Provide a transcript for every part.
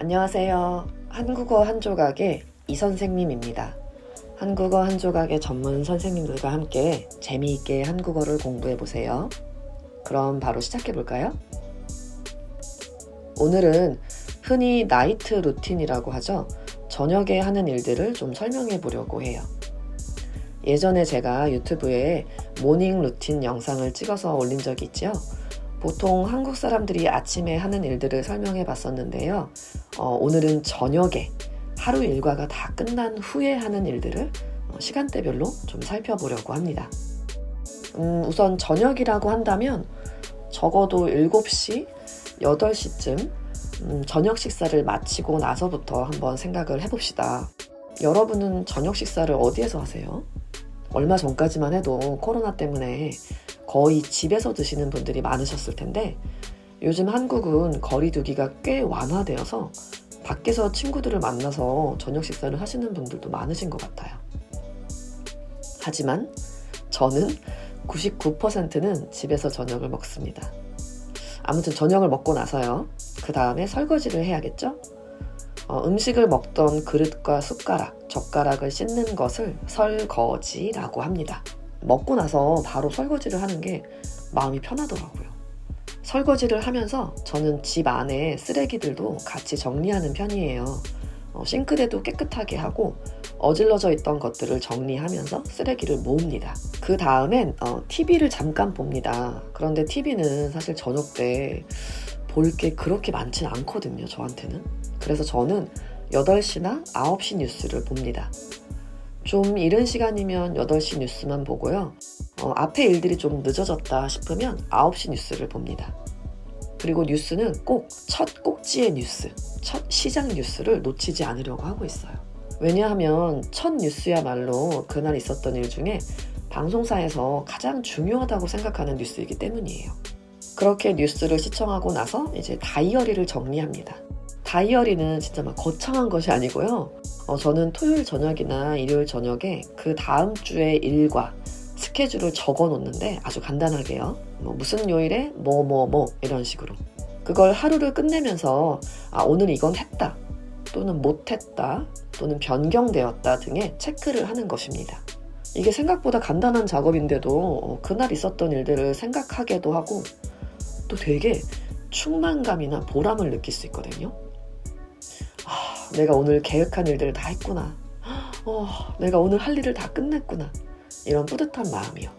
안녕하세요. 한국어 한 조각의 이 선생님입니다. 한국어 한 조각의 전문 선생님들과 함께 재미있게 한국어를 공부해 보세요. 그럼 바로 시작해 볼까요? 오늘은 흔히 night routine이라고 하죠. 저녁에 하는 일들을 좀 설명해 보려고 해요. 예전에 제가 유튜브에 morning routine 영상을 찍어서 올린 적이 있죠. 보통 한국 사람들이 아침에 하는 일들을 설명해 봤었는데요. 어, 오늘은 저녁에 하루 일과가 다 끝난 후에 하는 일들을 어, 시간대별로 좀 살펴보려고 합니다. 음, 우선 저녁이라고 한다면 적어도 7시, 8시쯤 음, 저녁 식사를 마치고 나서부터 한번 생각을 해봅시다. 여러분은 저녁 식사를 어디에서 하세요? 얼마 전까지만 해도 코로나 때문에 거의 집에서 드시는 분들이 많으셨을 텐데 요즘 한국은 거리두기가 꽤 완화되어서 밖에서 친구들을 만나서 저녁 식사를 하시는 분들도 많으신 것 같아요. 하지만 저는 99%는 집에서 저녁을 먹습니다. 아무튼 저녁을 먹고 나서요. 그 다음에 설거지를 해야겠죠? 어, 음식을 먹던 그릇과 숟가락, 젓가락을 씻는 것을 설거지라고 합니다. 먹고 나서 바로 설거지를 하는 게 마음이 편하더라고요. 설거지를 하면서 저는 집 안에 쓰레기들도 같이 정리하는 편이에요. 어, 싱크대도 깨끗하게 하고 어질러져 있던 것들을 정리하면서 쓰레기를 모읍니다. 그 다음엔 어, TV를 잠깐 봅니다. 그런데 TV는 사실 저녁 때 볼 게 그렇게 많지는 않거든요, 저한테는. 그래서 저는 8시나 9시 뉴스를 봅니다. 좀 이른 시간이면 8시 뉴스만 보고요. 어, 앞에 일들이 좀 늦어졌다 싶으면 9시 뉴스를 봅니다. 그리고 뉴스는 꼭 첫 꼭지의 뉴스, 첫 시장 뉴스를 놓치지 않으려고 하고 있어요. 왜냐하면 첫 뉴스야말로 그날 있었던 일 중에 방송사에서 가장 중요하다고 생각하는 뉴스이기 때문이에요. 그렇게 뉴스를 시청하고 나서 이제 다이어리를 정리합니다. 다이어리는 진짜 막 거창한 것이 아니고요. 어, 저는 토요일 저녁이나 일요일 저녁에 그 다음 주의 일과 스케줄을 적어 놓는데 아주 간단하게요. 뭐 무슨 요일에 뭐 뭐 뭐 뭐 이런 식으로. 그걸 하루를 끝내면서 아, 오늘 이건 했다. 또는 못했다. 또는 변경되었다 등의 체크를 하는 것입니다. 이게 생각보다 간단한 작업인데도 어, 그날 있었던 일들을 생각하게도 하고 또 되게 충만감이나 보람을 느낄 수 있거든요. 아, 내가 오늘 계획한 일들을 다 했구나. 어, 내가 오늘 할 일을 다 끝냈구나. 이런 뿌듯한 마음이요.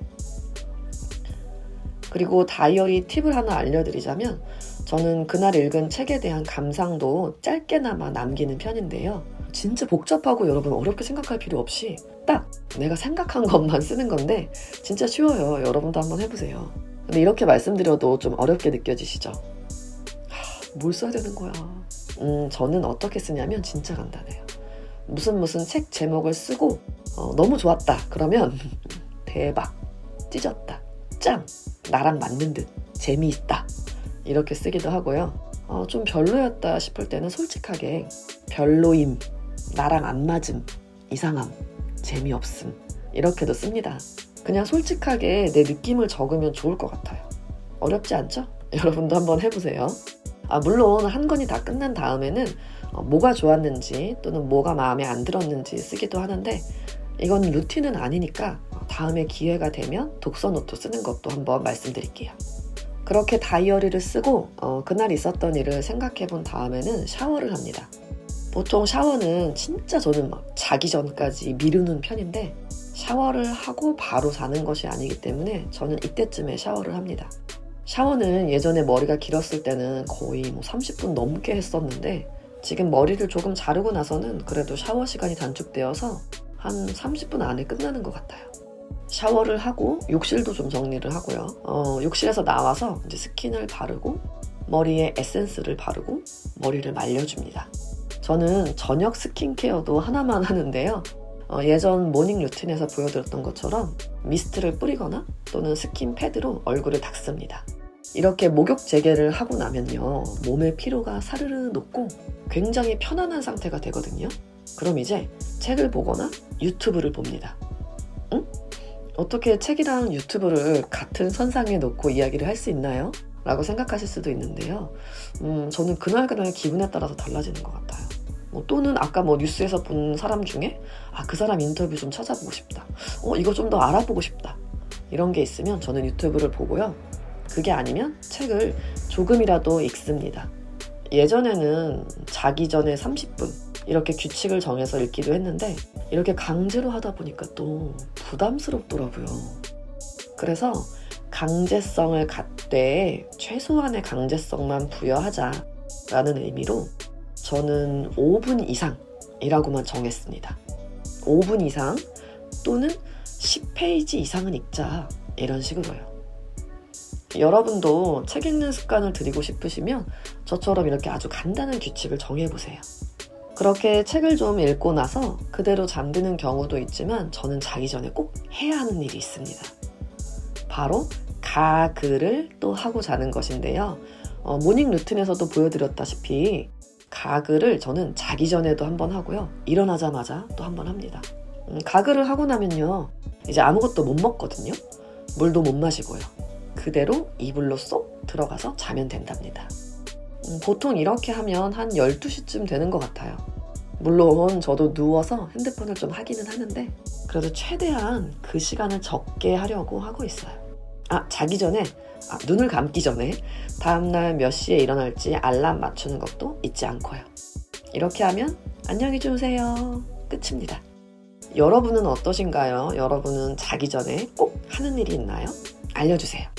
그리고 다이어리 팁을 하나 알려드리자면 저는 그날 읽은 책에 대한 감상도 짧게나마 남기는 편인데요. 진짜 복잡하고 여러분 어렵게 생각할 필요 없이 딱 내가 생각한 것만 쓰는 건데 진짜 쉬워요. 여러분도 한번 해보세요. 근데 이렇게 말씀드려도 좀 어렵게 느껴지시죠? 하, 뭘 써야 되는 거야? 음, 저는 어떻게 쓰냐면 진짜 간단해요. 무슨 무슨 책 제목을 쓰고 어, 너무 좋았다. 그러면 대박, 찢었다, 짱, 나랑 맞는 듯, 재미있다. 이렇게 쓰기도 하고요. 어, 좀 별로였다 싶을 때는 솔직하게 별로임, 나랑 안 맞음, 이상함, 재미없음 이렇게도 씁니다. 그냥 솔직하게 내 느낌을 적으면 좋을 것 같아요. 어렵지 않죠? 여러분도 한번 해보세요. 아, 물론 한 권이 다 끝난 다음에는 어, 뭐가 좋았는지 또는 뭐가 마음에 안 들었는지 쓰기도 하는데 이건 routine은 아니니까 다음에 기회가 되면 독서 노트 쓰는 것도 한번 말씀드릴게요. 그렇게 다이어리를 쓰고 어, 그날 있었던 일을 생각해 본 다음에는 샤워를 합니다. 보통 샤워는 진짜 저는 막 자기 전까지 미루는 편인데 샤워를 하고 바로 자는 것이 아니기 때문에 저는 이때쯤에 샤워를 합니다. 샤워는 예전에 머리가 길었을 때는 거의 뭐 30분 넘게 했었는데 지금 머리를 조금 자르고 나서는 그래도 샤워 시간이 단축되어서 한 30분 안에 끝나는 것 같아요. 샤워를 하고 욕실도 좀 정리를 하고요. 어, 욕실에서 나와서 이제 스킨을 바르고 머리에 에센스를 바르고 머리를 말려줍니다. 저는 저녁 skincare도 하나만 하는데요. 어, 예전 morning routine에서 보여드렸던 것처럼 mist를 뿌리거나 또는 skin pad로 얼굴을 닦습니다. 이렇게 목욕재계를 하고 나면요. 몸의 피로가 사르르 녹고 굉장히 편안한 상태가 되거든요. 그럼 이제 책을 보거나 유튜브를 봅니다. 응? 어떻게 책이랑 유튜브를 같은 선상에 놓고 이야기를 할 수 있나요? 라고 생각하실 수도 있는데요. 음, 저는 그날그날 기분에 따라서 달라지는 것 같아요. 뭐 또는 아까 뭐 뉴스에서 본 사람 중에 아, 그 사람 인터뷰 좀 찾아보고 싶다. 어, 이거 좀 더 알아보고 싶다. 이런 게 있으면 저는 유튜브를 보고요. 그게 아니면 책을 조금이라도 읽습니다. 예전에는 자기 전에 30분 이렇게 규칙을 정해서 읽기도 했는데 이렇게 강제로 하다 보니까 또 부담스럽더라고요. 그래서 강제성을 갖되 최소한의 강제성만 부여하자라는 의미로 저는 5분 이상이라고만 정했습니다. 5분 이상 또는 10페이지 이상은 읽자 이런 식으로요. 여러분도 책 읽는 습관을 들이고 싶으시면 저처럼 이렇게 아주 간단한 규칙을 정해보세요. 그렇게 책을 좀 읽고 나서 그대로 잠드는 경우도 있지만 저는 자기 전에 꼭 해야 하는 일이 있습니다. 바로 가글을 또 하고 자는 것인데요. 어, 모닝 루틴에서도 보여드렸다시피 가글을 저는 자기 전에도 한번 하고요. 일어나자마자 또 한번 합니다. 음, 가글을 하고 나면요. 이제 아무것도 못 먹거든요. 물도 못 마시고요. 그대로 이불로 쏙 들어가서 자면 된답니다. 음, 보통 이렇게 하면 한 12시쯤 되는 것 같아요. 물론 저도 누워서 핸드폰을 좀 하기는 하는데 그래도 최대한 그 시간을 적게 하려고 하고 있어요. 아, 자기 전에, 아, 눈을 감기 전에 다음날 몇 시에 일어날지 알람 맞추는 것도 잊지 않고요. 이렇게 하면 안녕히 주무세요. 끝입니다. 여러분은 어떠신가요? 여러분은 자기 전에 꼭 하는 일이 있나요? 알려주세요.